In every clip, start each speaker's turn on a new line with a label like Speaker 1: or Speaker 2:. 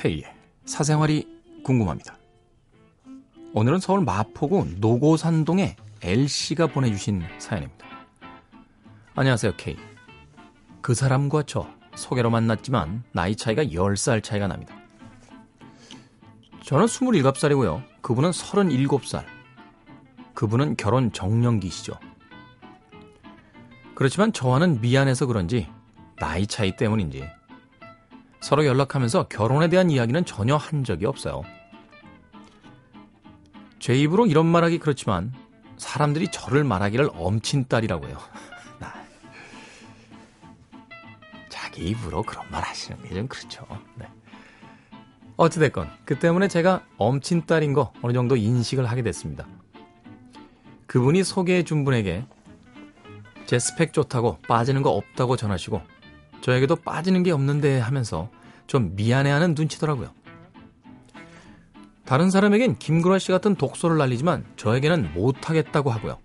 Speaker 1: K 사생활이 궁금합니다. 오늘은 서울 마포구 노고산동의 L씨가 보내주신 사연입니다. 안녕하세요, K. 그 사람과 저 소개로 만났지만 나이 차이가 10살 차이가 납니다. 저는 27살이고요. 그분은 37살. 그분은 결혼 정년기시죠. 그렇지만 저와는 미안해서 그런지 나이 차이 때문인지 서로 연락하면서 결혼에 대한 이야기는 전혀 한 적이 없어요. 제 입으로 이런 말하기 그렇지만 사람들이 저를 말하기를 엄친딸이라고 해요. 자기 입으로 그런 말 하시는 게 좀 그렇죠. 네. 어찌됐건 그 때문에 제가 엄친딸인 거 어느 정도 인식을 하게 됐습니다. 그분이 소개해 준 분에게 제 스펙 좋다고 빠지는 거 없다고 전하시고 저에게도 빠지는 게 없는데 하면서 좀 미안해하는 눈치더라고요. 다른 사람에겐 김구라 씨 같은 독소를 날리지만 저에게는 못하겠다고 하고요.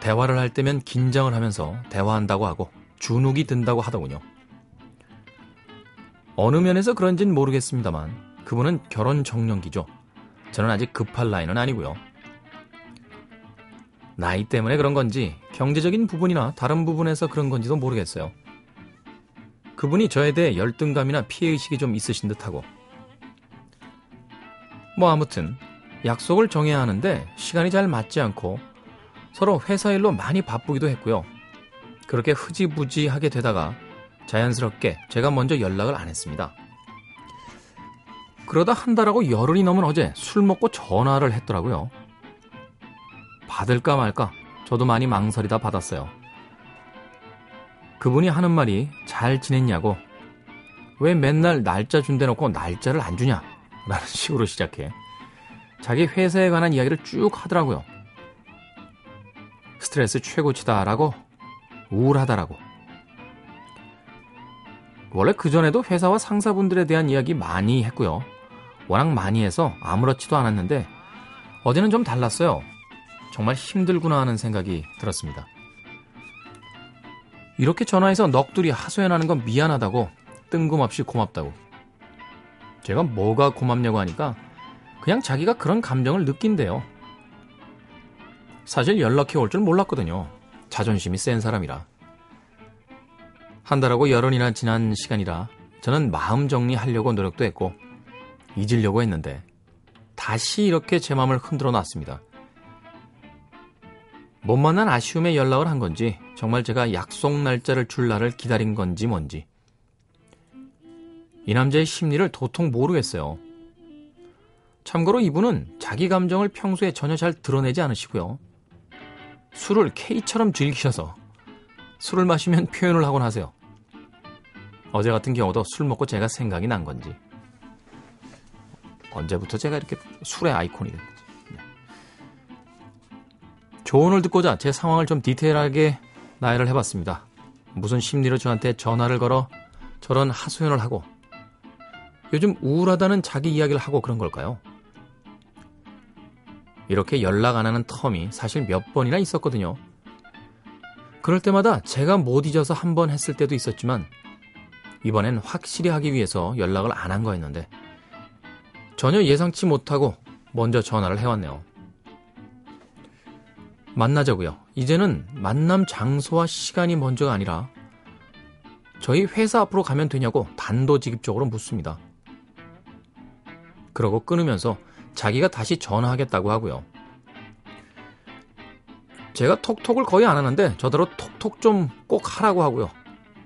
Speaker 1: 대화를 할 때면 긴장을 하면서 대화한다고 하고 주눅이 든다고 하더군요. 어느 면에서 그런진 모르겠습니다만 그분은 결혼 정년기죠. 저는 아직 급할 나이는 아니고요. 나이 때문에 그런 건지 경제적인 부분이나 다른 부분에서 그런 건지도 모르겠어요. 그분이 저에 대해 열등감이나 피해의식이 좀 있으신 듯하고 뭐 아무튼 약속을 정해야 하는데 시간이 잘 맞지 않고 서로 회사 일로 많이 바쁘기도 했고요. 그렇게 흐지부지 하게 되다가 자연스럽게 제가 먼저 연락을 안 했습니다. 그러다 한 달하고 열흘이 넘은 어제 술 먹고 전화를 했더라고요. 받을까 말까 저도 많이 망설이다 받았어요. 그분이 하는 말이 잘 지냈냐고 왜 맨날 날짜 준대놓고 날짜를 안 주냐 라는 식으로 시작해 자기 회사에 관한 이야기를 쭉 하더라고요. 스트레스 최고치다라고 우울하다라고 원래 그전에도 회사와 상사분들에 대한 이야기 많이 했고요. 워낙 많이 해서 아무렇지도 않았는데 어제는 좀 달랐어요. 정말 힘들구나 하는 생각이 들었습니다. 이렇게 전화해서 넋두리 하소연하는 건 미안하다고 뜬금없이 고맙다고 제가 뭐가 고맙냐고 하니까 그냥 자기가 그런 감정을 느낀대요. 사실 연락해 올 줄 몰랐거든요. 자존심이 센 사람이라. 한 달하고 열흘이나 지난 시간이라 저는 마음 정리하려고 노력도 했고 잊으려고 했는데 다시 이렇게 제 마음을 흔들어 놨습니다. 못 만난 아쉬움에 연락을 한 건지 정말 제가 약속 날짜를 줄 날을 기다린 건지 뭔지 이 남자의 심리를 도통 모르겠어요. 참고로 이분은 자기 감정을 평소에 전혀 잘 드러내지 않으시고요. 술을 K처럼 즐기셔서 술을 마시면 표현을 하곤 하세요. 어제 같은 경우도 술 먹고 제가 생각이 난 건지 언제부터 제가 이렇게 술의 아이콘이 됐는지 네. 조언을 듣고자 제 상황을 좀 디테일하게 나열을 해봤습니다. 무슨 심리로 저한테 전화를 걸어 저런 하소연을 하고 요즘 우울하다는 자기 이야기를 하고 그런 걸까요? 이렇게 연락 안 하는 텀이 사실 몇 번이나 있었거든요. 그럴 때마다 제가 못 잊어서 한 번 했을 때도 있었지만 이번엔 확실히 하기 위해서 연락을 안 한 거였는데 전혀 예상치 못하고 먼저 전화를 해왔네요. 만나자고요. 이제는 만남 장소와 시간이 먼저가 아니라 저희 회사 앞으로 가면 되냐고 단도직입적으로 묻습니다. 그러고 끊으면서 자기가 다시 전화하겠다고 하고요. 제가 톡톡을 거의 안 하는데 저대로 톡톡 좀 꼭 하라고 하고요.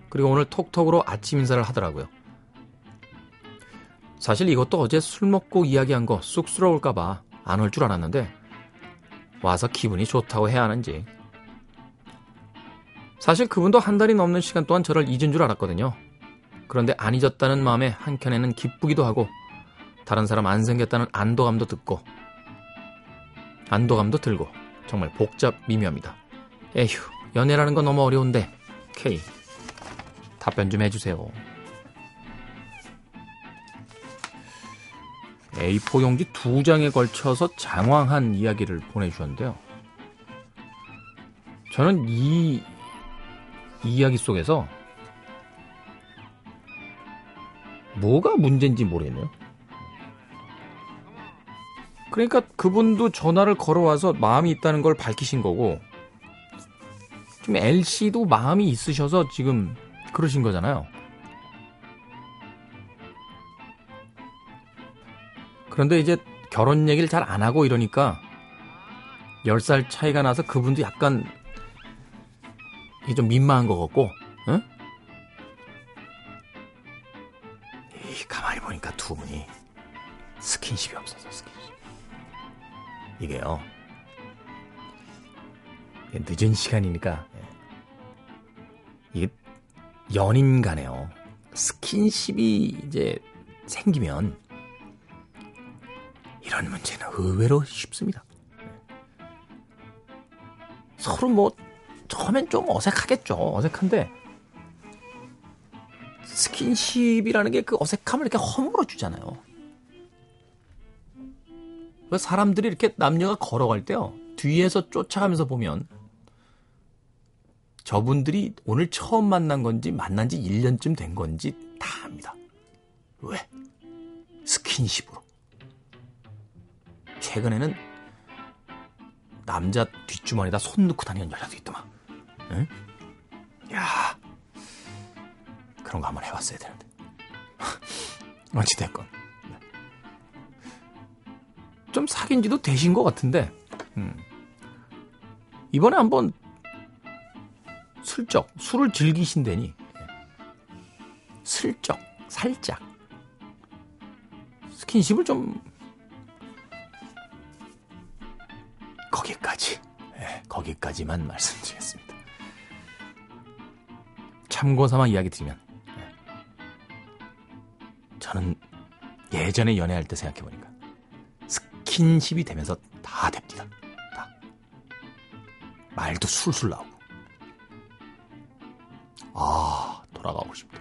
Speaker 1: 그리고 오늘 톡톡으로 아침 인사를 하더라고요. 사실 이것도 어제 술 먹고 이야기한 거 쑥스러울까봐 안 올 줄 알았는데 와서 기분이 좋다고 해야 하는지 사실 그분도 한 달이 넘는 시간 동안 저를 잊은 줄 알았거든요. 그런데 안 잊었다는 마음에 한켠에는 기쁘기도 하고 다른 사람 안 생겼다는 안도감도 듣고 안도감도 들고 정말 복잡 미묘합니다. 에휴 연애라는 건 너무 어려운데 K 답변 좀 해주세요. A4 용지 두 장에 걸쳐서 장황한 이야기를 보내주셨는데요. 저는 이, 이 이야기 속에서 뭐가 문제인지 모르겠네요. 그러니까 그분도 전화를 걸어와서 마음이 있다는 걸 밝히신 거고, 지금 L씨도 마음이 있으셔서 지금 그러신 거잖아요. 그런데 이제 결혼 얘기를 잘 안 하고 이러니까 10살 차이가 나서 그분도 약간 이게 좀 민망한 것 같고, 응? 이 가만히 보니까 두 분이 스킨십이 없어서 스킨십. 이게요. 늦은 시간이니까 예. 이게 연인 간에요. 스킨십이 이제 생기면 이런 문제는 의외로 쉽습니다. 서로 뭐 처음엔 좀 어색하겠죠. 어색한데 스킨십이라는 게 그 어색함을 이렇게 허물어 주잖아요. 사람들이 이렇게 남녀가 걸어갈 때요. 뒤에서 쫓아가면서 보면 저분들이 오늘 처음 만난 건지 만난 지 1년쯤 된 건지 다 압니다. 왜? 스킨십으로. 최근에는 남자 뒷주머니에다 손 넣고 다니는 여자도 있더만. 응? 야 그런 거 한번 해봤어야 되는데. 어찌됐건. 좀 사귄 지도 되신 것 같은데, 음. 이번에 한번 슬쩍 술을 즐기신다니, 슬쩍, 살짝, 스킨십을 좀 거기까지, 네, 거기까지만 말씀드리겠습니다. 참고 삼아 이야기 드리면, 네. 저는 예전에 연애할 때 생각해 보니까, 스킨십이 되면서 다 됩니다. 다. 말도 술술 나오고. 아, 돌아가고 싶다.